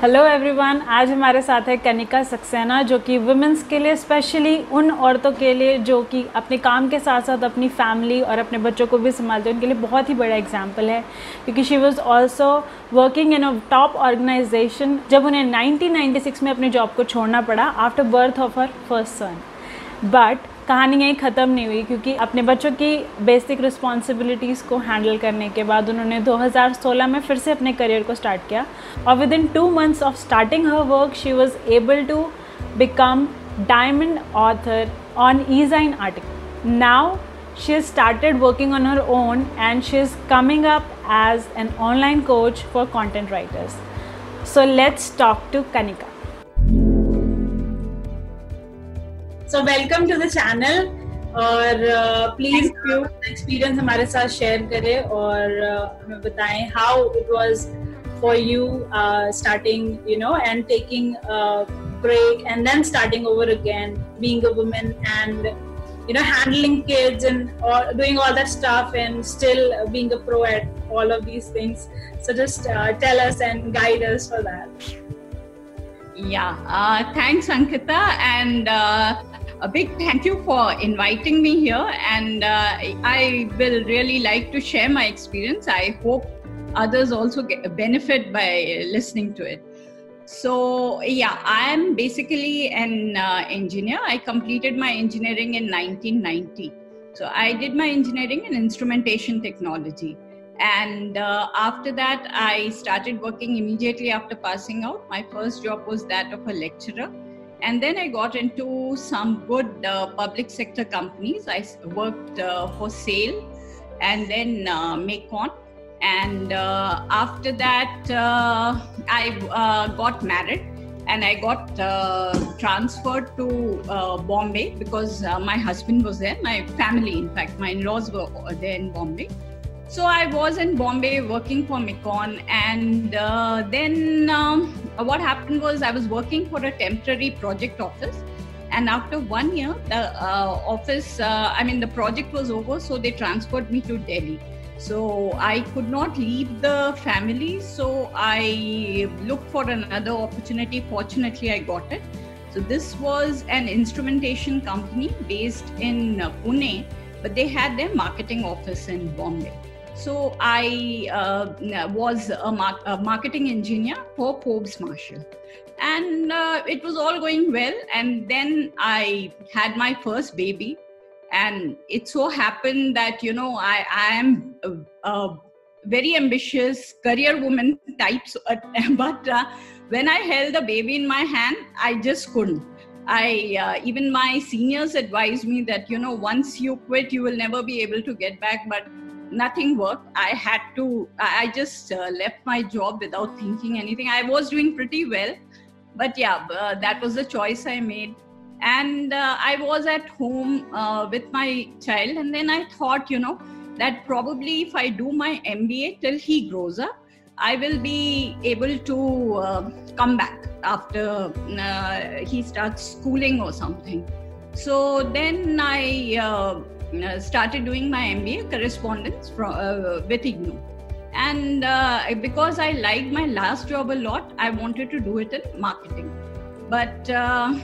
Hello everyone आज हमारे साथ है कनिका सक्सेना, जो कि वुमेंस के लिए स्पेशली उन औरतों के लिए जो कि अपने काम के साथ साथ अपनी फैमिली और अपने बच्चों को भी संभालते हैं। उनके लिए बहुत ही बड़ा एग्ज़ाम्पल है, क्योंकि she was also working in a top organisation जब उन्हें 1996 में अपनी जॉब को छोड़ना पड़ा after birth of her first son but कहानी यहीं ख़त्म नहीं हुई क्योंकि अपने बच्चों की बेसिक रिस्पॉन्सिबिलिटीज़ को हैंडल करने के बाद उन्होंने 2016 में फिर से अपने करियर को स्टार्ट किया और within two months of starting her work she was able to become diamond author on ezine article now she has started working on her own and she is coming up as an online coach for content writers. So, let's talk to Kanika. So welcome to the channel और please experience हमारे साथ share करें और uh, हमें बताएं how it was for you starting you no and taking break and then starting over again being a woman and you know handling kids and all, doing all that stuff and still being a pro at all of these things so just uh, tell us and guide us for that yeah uh, thanks ankita and uh, a big thank you for inviting me here. And uh, I will really like to share my experience. I hope others also get benefit by listening to it. So, yeah, I am basically an uh, engineer. I completed my engineering in 1990. So, I did my engineering in instrumentation technology. And uh, after that, I started working immediately after passing out. My first job was that of a lecturer and then I got into some good uh, public sector companies. I worked uh, for SAIL and then uh, MECON. And uh, after that, uh, I uh, got married and I got transferred to Bombay because my husband was there, my family, in fact, my in laws were there in Bombay. So I was in Bombay working for MECON, and uh, then um, what happened was I was working for a temporary project office. And after one year, the uh, office, uh, I mean, the project was over, so they transferred me to Delhi. So I could not leave the family, so I looked for another opportunity. Fortunately, I got it. So this was an instrumentation company based in Pune, but they had their marketing office in Bombay. So I uh, was a, mar- a, marketing engineer for Forbes Marshall. And uh, it was all going well. And then I had my first baby. And it so happened that, you know, I, I am a, a very ambitious career woman type. but uh, when I held the baby in my hand, I just couldn't. I uh, even my seniors advised me that you know once you quit you will never be able to get back but nothing worked. I had to, I just uh, left my job without thinking anything. I was doing pretty well, but yeah, uh, that was the choice I made. And uh, I was at home uh, with my child, and then I thought, you know, that probably if I do my MBA till he grows up, I will be able to uh, come back after uh, he starts schooling or something. So then I started doing my MBA correspondence from, uh, with IGNOU. And uh, because I liked my last job a lot, I wanted to do it in marketing. But uh,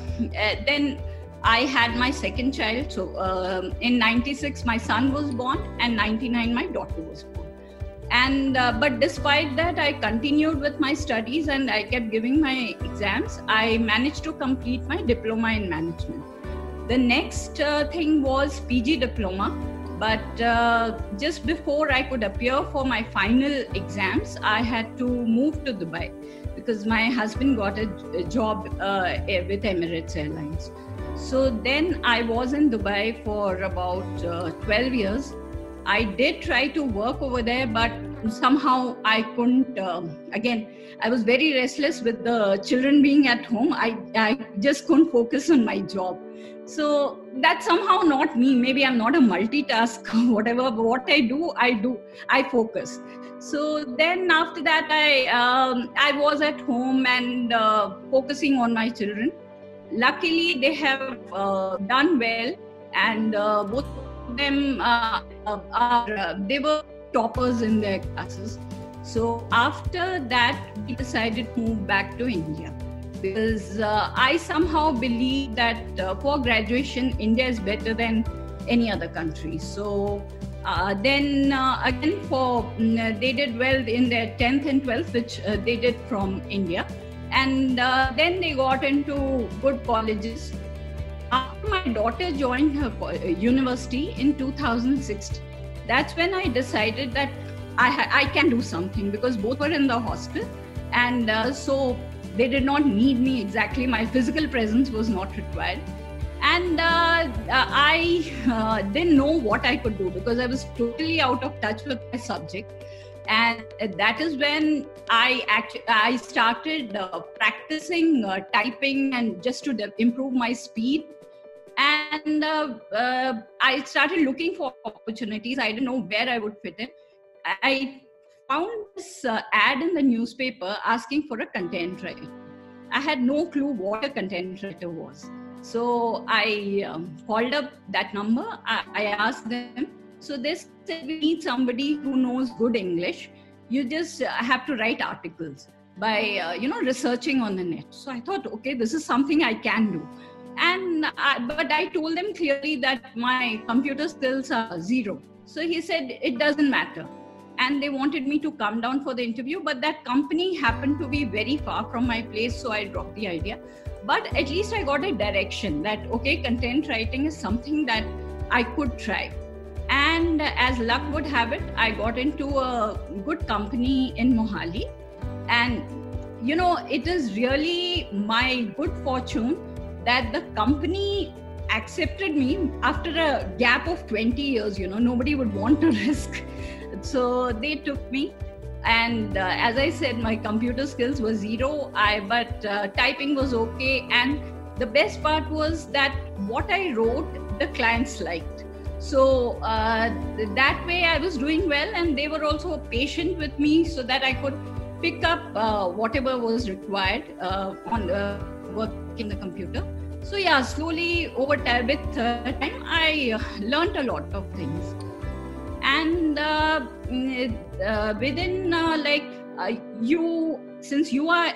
then I had my second child. So um, in 96, my son was born, and 99, my daughter was born. And uh, but despite that, I continued with my studies and I kept giving my exams. I managed to complete my diploma in management the next uh, thing was PG diploma, but uh, just before I could appear for my final exams, I had to move to Dubai because my husband got a, job uh, with Emirates Airlines. So then I was in Dubai for about uh, 12 years. I did try to work over there, but somehow I couldn't. Um, again, I was very restless with the children being at home. I, I just couldn't focus on my job so that's somehow not me maybe i'm not a multitask whatever what i do i do i focus so then after that i um, i was at home and uh, focusing on my children luckily they have uh, done well and uh, both them uh, are uh, they were toppers in their classes So after that, we decided to move back to India because uh, I somehow believe that uh, for graduation, India is better than any other country. So uh, then uh, again, for mm, they did well in their 10th and 12th, which uh, they did from India, and uh, then they got into good colleges. After my daughter joined her university in 2006, that's when I decided that I, I can do something because both were in the hostel, and uh, so they did not need me exactly. My physical presence was not required and uh, uh, I uh, didn't know what I could do because I was totally out of touch with my subject. And that is when I actually I started uh, practicing uh, typing and just to improve my speed. And uh, I started looking for opportunities. I didn't know where I would fit in. I found this ad in the newspaper asking for a content writer. I had no clue what a content writer was so I um, called up that number. I, I, asked them. So they said we need somebody who knows good English. You just uh, have to write articles by uh, you know researching on the net. So I thought, okay, this is something I can do. And I, but I told them clearly that my computer skills are zero. So he said it doesn't matter. And they wanted me to come down for the interview, but that company happened to be very far from my place, so I dropped the idea but at least i got a direction that okay content writing is something that i could try and as luck would have it i got into a good company in mohali and you know it is really my good fortune that the company accepted me after a gap of 20 years you know nobody would want to risk. So they took me and uh, as i said my computer skills were zero. I but uh, typing was okay. And the best part was that what i wrote the clients liked. So uh, that way i was doing well and they were also patient with me so that i could pick up uh, whatever was required uh, on the work in the computer. So yeah slowly over time with time i learned a lot of things. And uh, mm, uh, within uh, like you since you are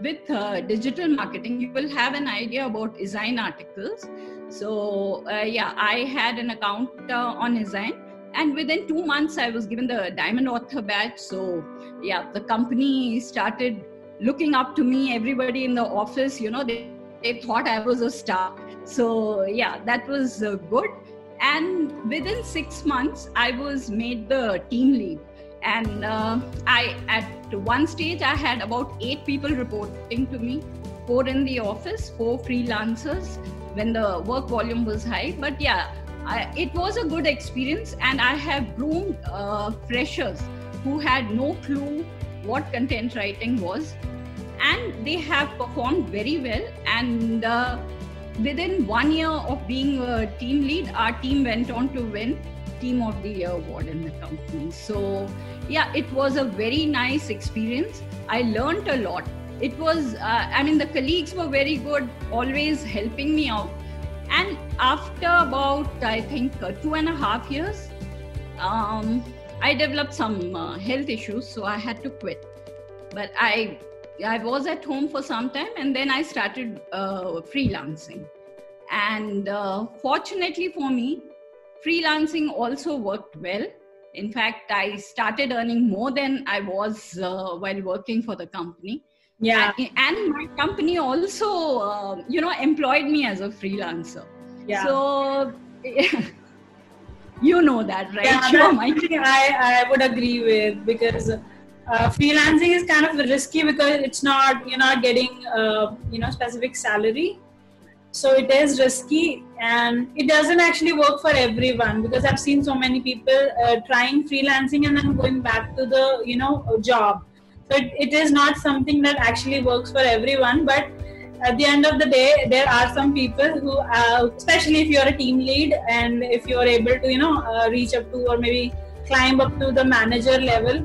with digital marketing you will have an idea about Ezine Articles. So yeah i had an account on Ezine. And within two months i was given the diamond author badge. So yeah the company started looking up to me everybody in the office you know they, they thought i was a star. So yeah that was good. And within six months i was made the team lead. And uh, i at one stage i had about eight people reporting to me four in the office four freelancers when the work volume was high. But yeah I, it was a good experience and i have groomed uh, freshers who had no clue what content writing was and they have performed very well and uh, within one year of being a team lead, our team went on to win Team of the Year award in the company. So, yeah, it was a very nice experience. I learned a lot. It was, uh, I mean, the colleagues were very good, always helping me out. And after about, I think, uh, two and a half years, um, I developed some uh, health issues, so I had to quit. But I I was at home for some time and then I started uh, freelancing. And uh, fortunately for me, freelancing also worked well. In fact, I started earning more than I was uh, while working for the company. Yeah. And, and my company also, uh, you know, employed me as a freelancer. Yeah. So, you know that, right? Yeah, sure, I, I would agree with because uh, freelancing is kind of risky because it's not you're not getting uh, you know specific salary. So it is risky and it doesn't actually work for everyone because i've seen so many people uh, trying freelancing and then going back to the you know job. So it, it is not something that actually works for everyone but at the end of the day there are some people who uh, especially if you're a team lead and if you're able to you know uh, reach up to or maybe climb up to the manager level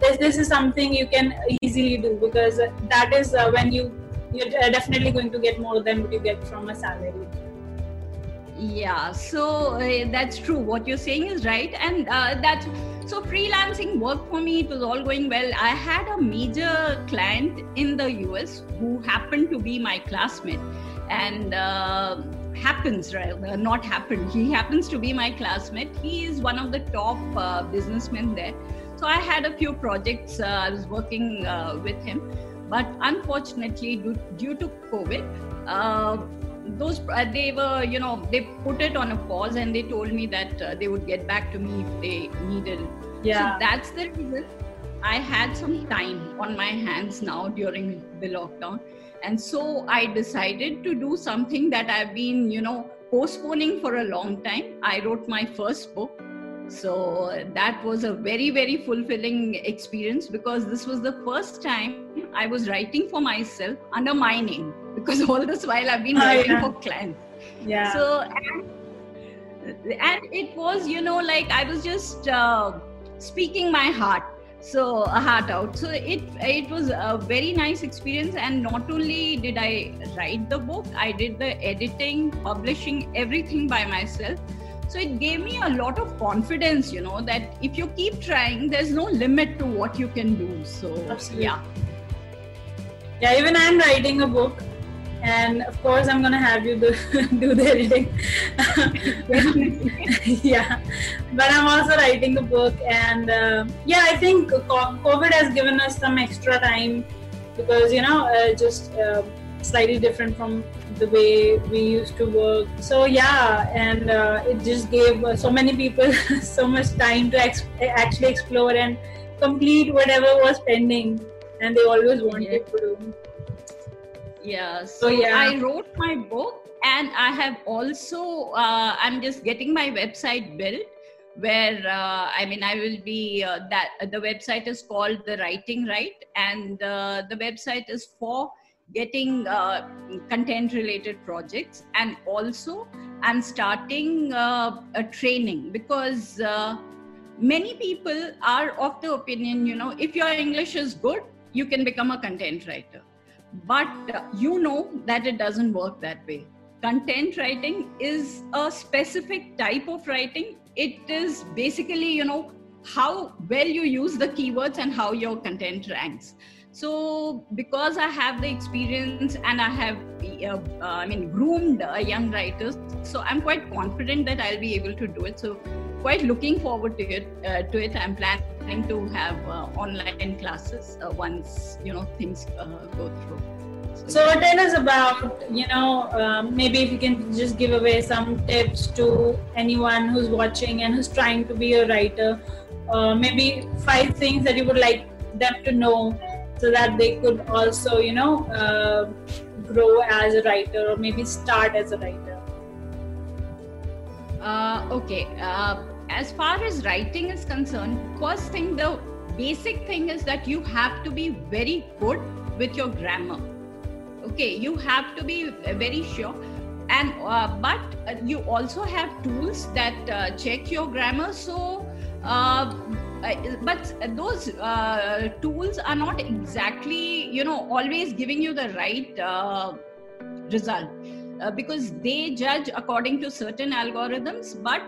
this this is something you can easily do because that is uh, when you you're definitely going to get more than what you get from a salary. Yeah so uh, that's true. What you're saying is right. And uh, that's so freelancing worked for me. It was all going well. I had a major client in the us who happened to be my classmate. And uh, happens right? Not happened. He happens to be my classmate. He is one of the top uh, businessmen there so i had a few projects uh, i was working uh, with him. But unfortunately due, due to covid those uh, they were you know they put it on a pause and they told me that uh, they would get back to me if they needed yeah so that's the reason i had some time on my hands now during the lockdown. And so i decided to do something that i've been you know postponing for a long time. I wrote my first book so that was a very very fulfilling experience because this was the first time i was writing for myself under my name because all this while i've been oh, writing yeah. for clients. Yeah. So and, and, it was you know like i was just uh, speaking my heart so a heart out. So it it was a very nice experience and not only did i write the book i did the editing publishing everything by myself so it gave me a lot of confidence you know that if you keep trying there's no limit to what you can do. So Absolutely. yeah. Yeah even i'm writing a book and of course i'm gonna have you do, do the editing. Yeah. But i'm also writing a book and uh, yeah i think covid has given us some extra time because you know uh, just uh, slightly different from the way we used to work. So yeah, and uh, it just gave uh, so many people so much time to ex- actually explore and complete whatever was pending, and they always wanted yeah. to do. Yeah. So, so, yeah, I wrote my book, and I have also uh, I'm just getting my website built. Where uh, I mean, I will be uh, that the website is called the Writing Right, and uh, the website is for getting uh, content related projects and also i'm starting uh, a training because uh, many people are of the opinion you know if your english is good you can become a content writer. But you know that it doesn't work that way. Content writing is a specific type of writing. It is basically you know how well you use the keywords and how your content ranks so because i have the experience and i have uh, uh, i mean groomed uh, young writers so i'm quite confident that i'll be able to do it. So quite looking forward to it uh, to it. I'm planning to have uh, online classes uh, once you know things go through. So, so tell us about you know um, maybe if you can just give away some tips to anyone who's watching and who's trying to be a writer. Maybe five things that you would like them to know so that they could also you know uh, grow as a writer or maybe start as a writer. Uh, okay uh, as far as writing is concerned first thing the basic thing is that you have to be very good with your grammar. Okay you have to be very sure. And uh, but you also have tools that uh, check your grammar. So uh, but those uh, tools are not exactly you know always giving you the right uh, result. Uh, because they judge according to certain algorithms but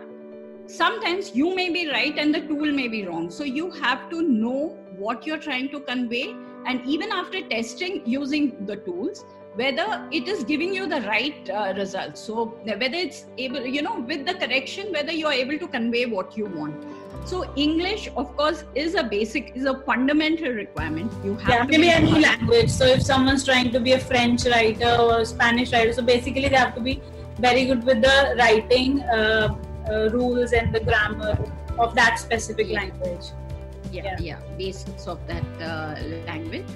sometimes you may be right and the tool may be wrong. So you have to know what you're trying to convey. And even after testing using the tools whether it is giving you the right uh, result. So whether it's able you know with the correction whether you are able to convey what you want so English, of course, is a basic, is a fundamental requirement. You have yeah, maybe any language. So if someone's trying to be a French writer or Spanish writer, so basically they have to be very good with the writing uh, uh, rules and the grammar of that specific yeah. language. Yeah, yeah, yeah, basics of that uh, language.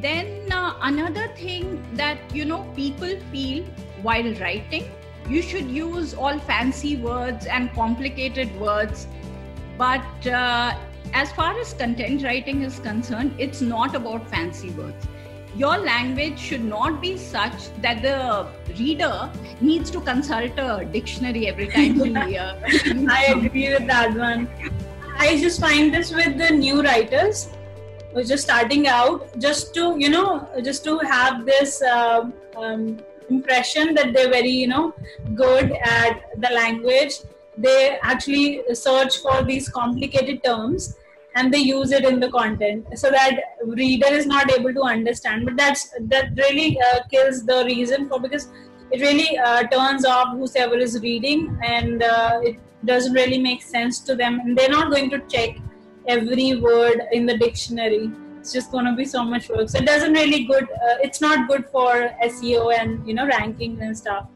Then uh, another thing that you know people feel while writing, you should use all fancy words and complicated words but uh, as far as content writing is concerned, it's not about fancy words. Your language should not be such that the reader needs to consult a dictionary every time he. I agree with that one. I just find this with the new writers who are just starting out, just to you know, just to have this uh, um, impression that they're very you know good at the language they actually search for these complicated terms and they use it in the content so that reader is not able to understand. But that's that really uh, kills the reason for because it really uh, turns off whoever is reading and uh, it doesn't really make sense to them. And they're not going to check every word in the dictionary. It's just going to be so much work. So it doesn't really good uh, it's not good for seo and you know rankings and stuff.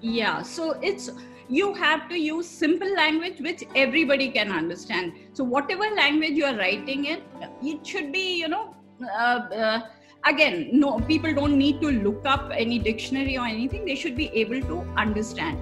Yeah so it's you have to use simple language which everybody can understand. So whatever language you are writing in it should be you know uh, uh, again no people don't need to look up any dictionary or anything. They should be able to understand.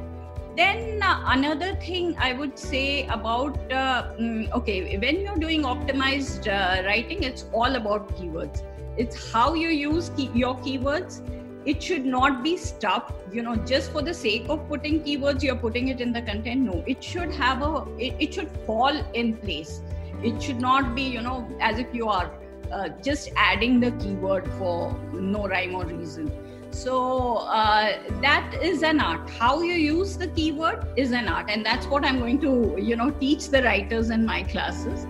Then uh, another thing i would say about uh, mm, okay when you're doing optimized uh, writing it's all about keywords. It's how you use key- your keywords it should not be stuff you know just for the sake of putting keywords you're putting it in the content. No it should have a it, it should fall in place. It should not be you know as if you are uh, just adding the keyword for no rhyme or reason. So uh, that is an art. How you use the keyword is an art and that's what i'm going to you know teach the writers in my classes.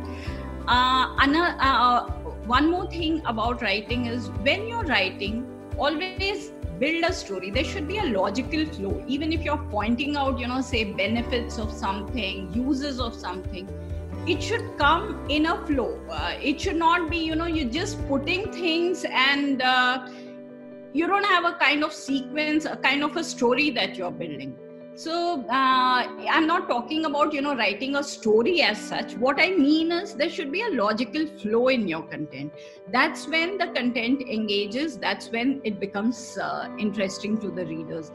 Uh, uh, one more thing about writing is when you're writing always build a story. There should be a logical flow. Even if you're pointing out you know say benefits of something uses of something it should come in a flow. Uh, it should not be you know you're just putting things and uh, you don't have a kind of sequence a kind of a story that you're building so uh, i'm not talking about you know writing a story as such. What i mean is there should be a logical flow in your content. That's when the content engages. That's when it becomes uh, interesting to the readers.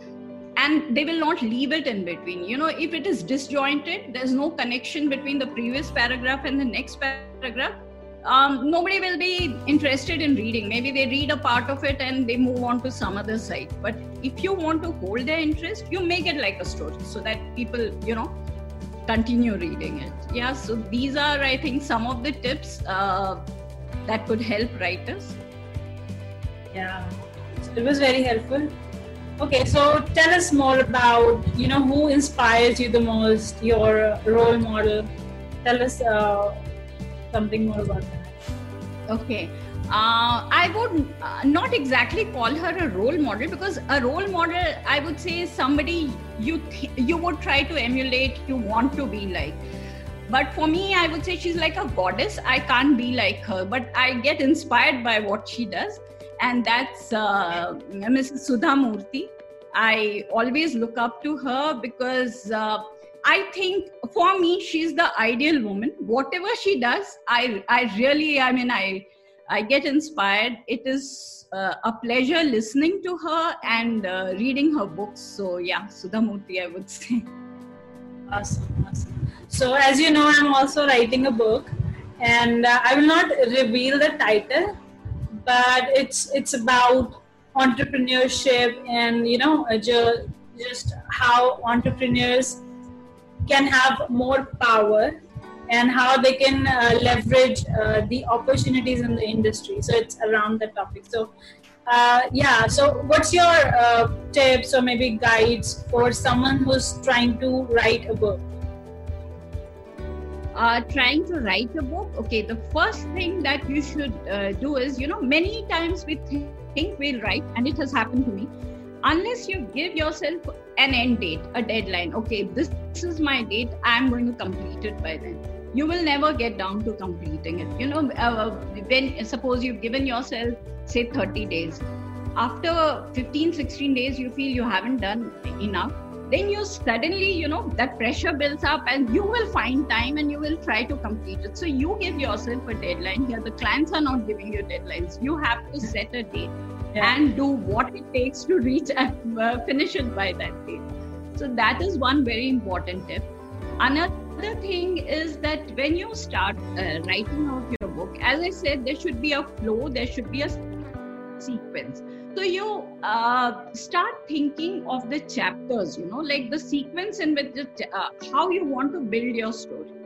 And they will not leave it in between. You know if it is disjointed there's no connection between the previous paragraph and the next paragraph um, nobody will be interested in reading. Maybe they read a part of it and they move on to some other site. But if you want to hold their interest, you make it like a story so that people, you know, continue reading it. Yeah, so these are, I think, some of the tips uh, that could help writers. Yeah, it was very helpful. Okay, so tell us more about, you know, who inspires you the most, your role model. Tell us uh, something more about that. Okay. Uh, I would uh, not exactly call her a role model because a role model, I would say, is somebody you th- you would try to emulate, you want to be like. But for me, I would say she's like a goddess. I can't be like her, but I get inspired by what she does, and that's uh, Mrs. Sudha Murthy. I always look up to her because uh, I think for me, she's the ideal woman. Whatever she does, I I really, I mean, I I get inspired. It is uh, a pleasure listening to her and uh, reading her books. So yeah, Sudha Murthy, I would say. Awesome, awesome. So as you know, I'm also writing a book, and uh, I will not reveal the title, but it's it's about entrepreneurship and you know just just how entrepreneurs can have more power and how they can uh, leverage uh, the opportunities in the industry. So it's around the topic. So uh, yeah, so what's your uh, tips or maybe guides for someone who's trying to write a book? Uh, trying to write a book okay the first thing that you should uh, do is you know many times we think we'll write and it has happened to me unless you give yourself an end date, a deadline, okay, this, this is my date, I'm going to complete it by then. You will never get down to completing it. You know, uh, when suppose you've given yourself, say, 30 days, after 15, 16 days, you feel you haven't done enough then you suddenly you know that pressure builds up and you will find time and you will try to complete it. So you give yourself a deadline. Here the clients are not giving you deadlines. You have to set a date yeah. and do what it takes to reach and uh, finish it by that date. So that is one very important tip. Another thing is that when you start uh, writing out your book, as I said, there should be a flow, there should be a sequence. So you uh, start thinking of the chapters, you know, like the sequence in which uh, how you want to build your story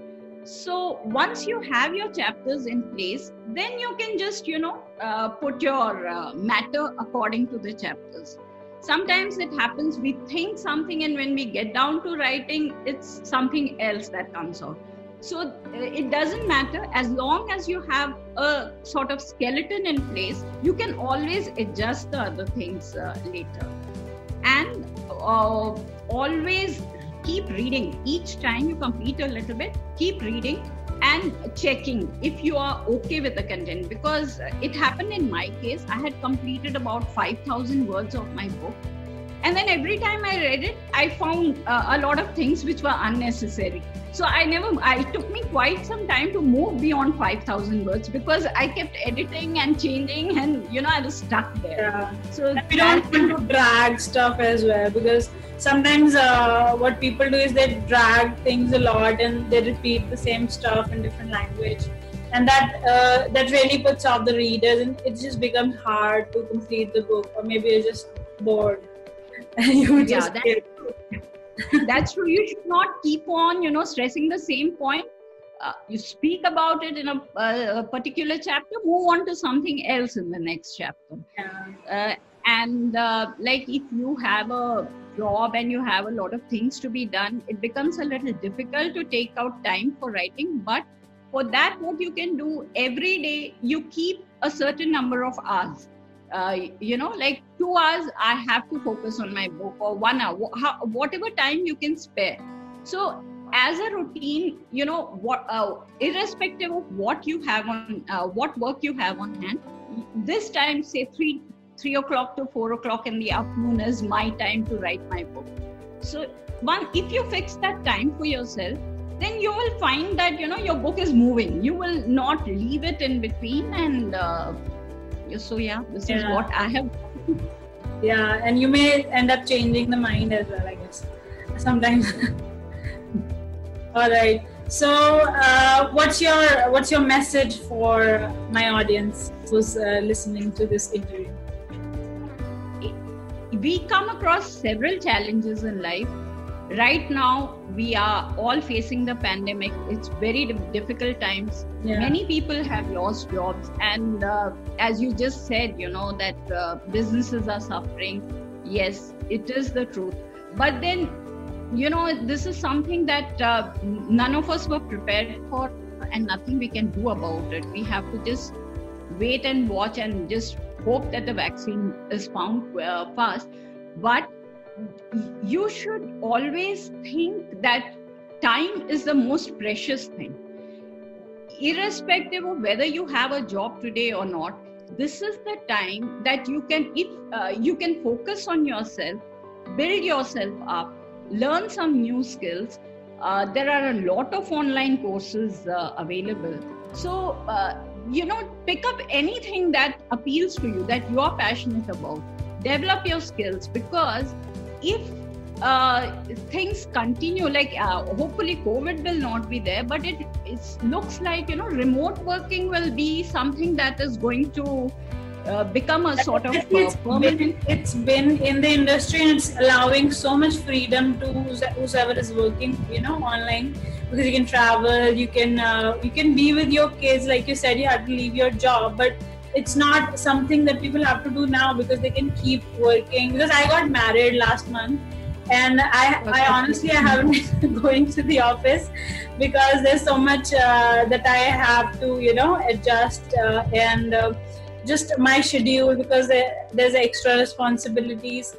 so once you have your chapters in place then you can just you know uh, put your uh, matter according to the chapters. Sometimes it happens we think something and when we get down to writing it's something else that comes out. So uh, it doesn't matter. As long as you have a sort of skeleton in place you can always adjust the other things uh, later. And uh, always keep reading. Each time you complete a little bit keep reading and checking if you are okay with the content. Because it happened in my case i had completed about 5000 words of my book and then every time i read it i found uh, a lot of things which were unnecessary. So i never i took me quite some time to move beyond 5000 words because i kept editing and changing and you know i was stuck there. Yeah. so we don't want to drag stuff as well because sometimes uh, what people do is they drag things a lot and they repeat the same stuff in different language. And that uh, that really puts off the readers and it just becomes hard to complete the book or maybe you're just bored you just yeah, that's, true. that's true you should not keep on you know stressing the same point uh, you speak about it in a, uh, a, particular chapter move on to something else in the next chapter yeah. Uh, and uh, like if you have a job and you have a lot of things to be done, it becomes a little difficult to take out time for writing. But for that, what you can do every day, you keep a certain number of hours. Uh, you know, like two hours, I have to focus on my book, or one hour, how, whatever time you can spare. So, as a routine, you know, what, uh, irrespective of what you have on, uh, what work you have on hand, this time, say three three o'clock to four o'clock in the afternoon is my time to write my book. So, one, if you fix that time for yourself, then you will find that you know your book is moving. You will not leave it in between, and uh, so yeah, this yeah. is what I have. yeah, and you may end up changing the mind as well. I guess sometimes. All right. So, uh, what's your what's your message for my audience who's uh, listening to this interview? we come across several challenges in life. Right now, we are all facing the pandemic. It's very difficult times. Yeah. Many people have lost jobs, and uh, as you just said, you know that uh, businesses are suffering. Yes, it is the truth. But then, you know, this is something that uh, none of us were prepared for, and nothing we can do about it. We have to just wait and watch and just hope that the vaccine is found uh, fast. But you should always think that time is the most precious thing. Irrespective of whether you have a job today or not, this is the time that you can, if uh, you can focus on yourself, build yourself up, learn some new skills. Uh, there are a lot of online courses uh, available. So uh, you know pick up anything that appeals to you that you are passionate about develop your skills because if uh, things continue like uh, hopefully covid will not be there but it it looks like you know remote working will be something that is going to uh, become a sort of it's been, it's been in the industry and it's allowing so much freedom to whoever is working you know online. Because you can travel you can uh, you can be with your kids like you said you have to leave your job but it's not something that people have to do now because they can keep working. Because i got married last month and i i honestly i haven't been going to the office because there's so much uh, that i have to you know adjust uh, and uh, just my schedule because there, there's extra responsibilities.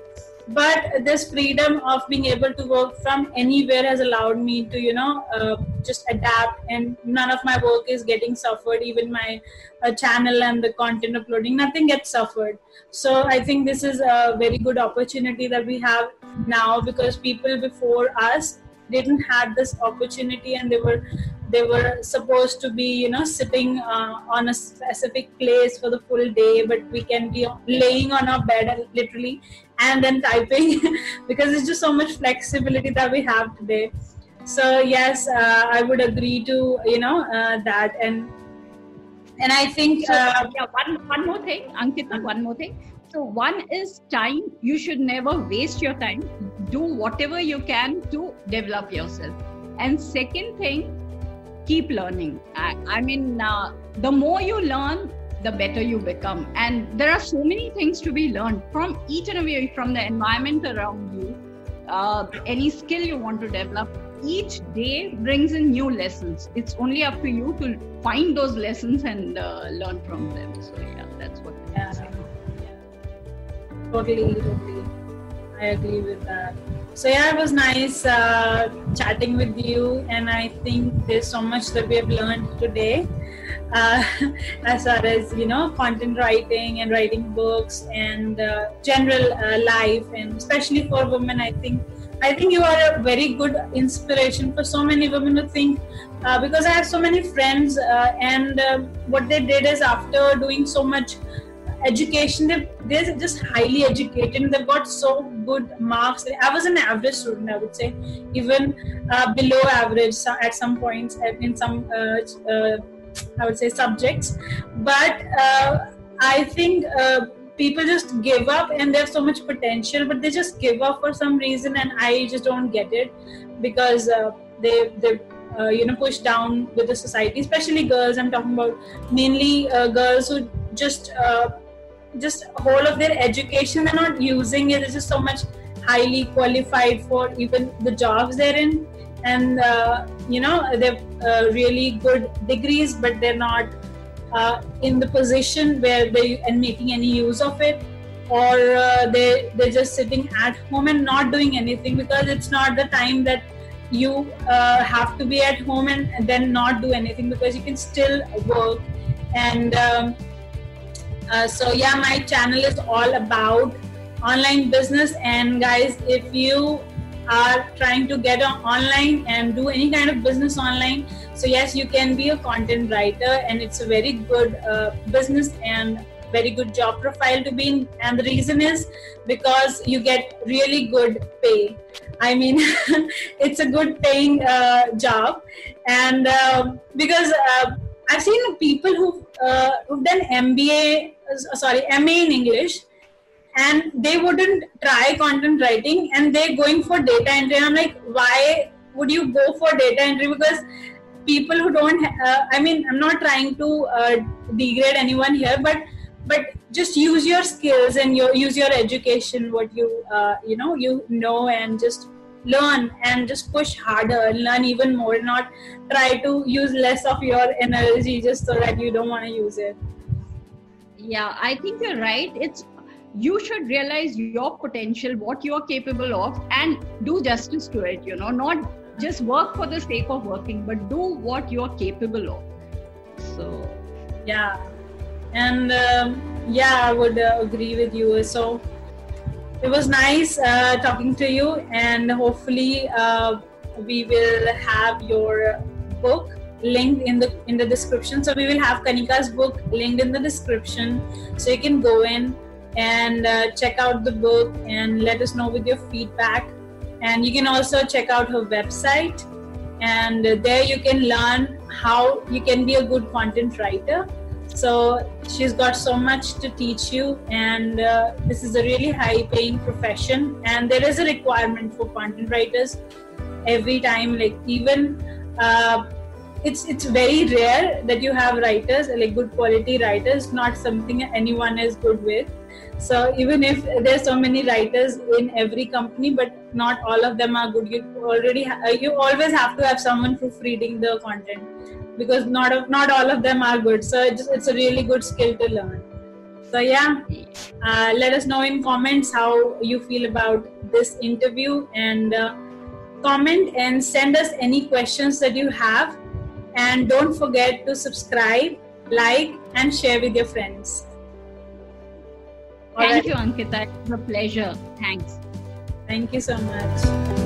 But this freedom of being able to work from anywhere has allowed me to you know uh, just adapt and none of my work is getting suffered. Even my uh, channel and the content uploading nothing gets suffered. So i think this is a very good opportunity that we have now because people before us didn't had this opportunity and they were they were supposed to be you know sitting uh, on a specific place for the full day but we can be laying on our bed literally and then typing because it's just so much flexibility that we have today so yes uh, i would agree to you know uh, that. And and i think uh, yeah one one more thing ankita one more thing. So one is time. You should never waste your time. Do whatever you can to develop yourself. And second thing keep learning. I, I mean uh, the more you learn the better you become. And there are so many things to be learned from each and every from the environment around you, uh, any skill you want to develop. Each day brings in new lessons. It's only up to you to find those lessons and uh, learn from them. So yeah, that's what. Yeah. Totally, totally. I agree with that. So yeah, it was nice uh, chatting with you, and I think there's so much that we have learned today, uh, as far as you know, content writing and writing books and uh, general uh, life, and especially for women, I think. I think you are a very good inspiration for so many women to think uh, because I have so many friends, uh, and what they did is after doing so much education they they're just highly educated they've got so good marks. I was an average student i would say even uh, below average at some points in some uh, uh, i would say subjects. But uh, i think uh, people just give up and there's so much potential but they just give up for some reason and i just don't get it because uh, they they uh, you know push down with the society especially girls. I'm talking about mainly uh, girls who just uh, just whole of their education they're not using it. It's just so much highly qualified for even the jobs they're in. And uh, you know they've uh, really good degrees but they're not uh, in the position where they and making any use of it or uh, they they're just sitting at home and not doing anything because it's not the time that you uh, have to be at home and, then not do anything because you can still work and um, uh, so yeah, my channel is all about online business. And guys, if you are trying to get online and do any kind of business online, so yes, you can be a content writer, and it's a very good uh, business and very good job profile to be in. And the reason is because you get really good pay. I mean, it's a good paying uh, job, and uh, because I've seen people who uh, who've done MBA uh, sorry MA in English and they wouldn't try content writing and they're going for data entry i'm like why would you go for data entry because people who don't uh, i mean i'm not trying to uh, degrade anyone here but but just use your skills and your use your education what you uh, you know you know and just learn and just push harder learn even more not try to use less of your energy just so that you don't want to use it. Yeah i think you're right. It's you should realize your potential what you're capable of and do justice to it you know not just work for the sake of working but do what you're capable of. So yeah. And um, yeah i would uh, agree with you. So it was nice uh, talking to you and hopefully uh, we will have your book linked in the in the description. So we will have kanika's book linked in the description. So you can go in and uh, check out the book and let us know with your feedback and you can also check out her website. And there you can learn how you can be a good content writer. So she's got so much to teach you. And uh, this is a really high paying profession. And there is a requirement for content writers every time. Like even uh, it's it's very rare that you have writers like good quality writers not something anyone is good with so even if there's so many writers in every company but not all of them are good you already ha- uh, you always have to have someone proofreading the content because not of, not all of them are good. So it's, it's a really good skill to learn. So yeah. Uh, let us know in comments how you feel about this interview and uh, comment and send us any questions that you have. And don't forget to subscribe, like, and share with your friends. All Thank right. you, Ankita. It's a pleasure. Thanks. Thank you so much.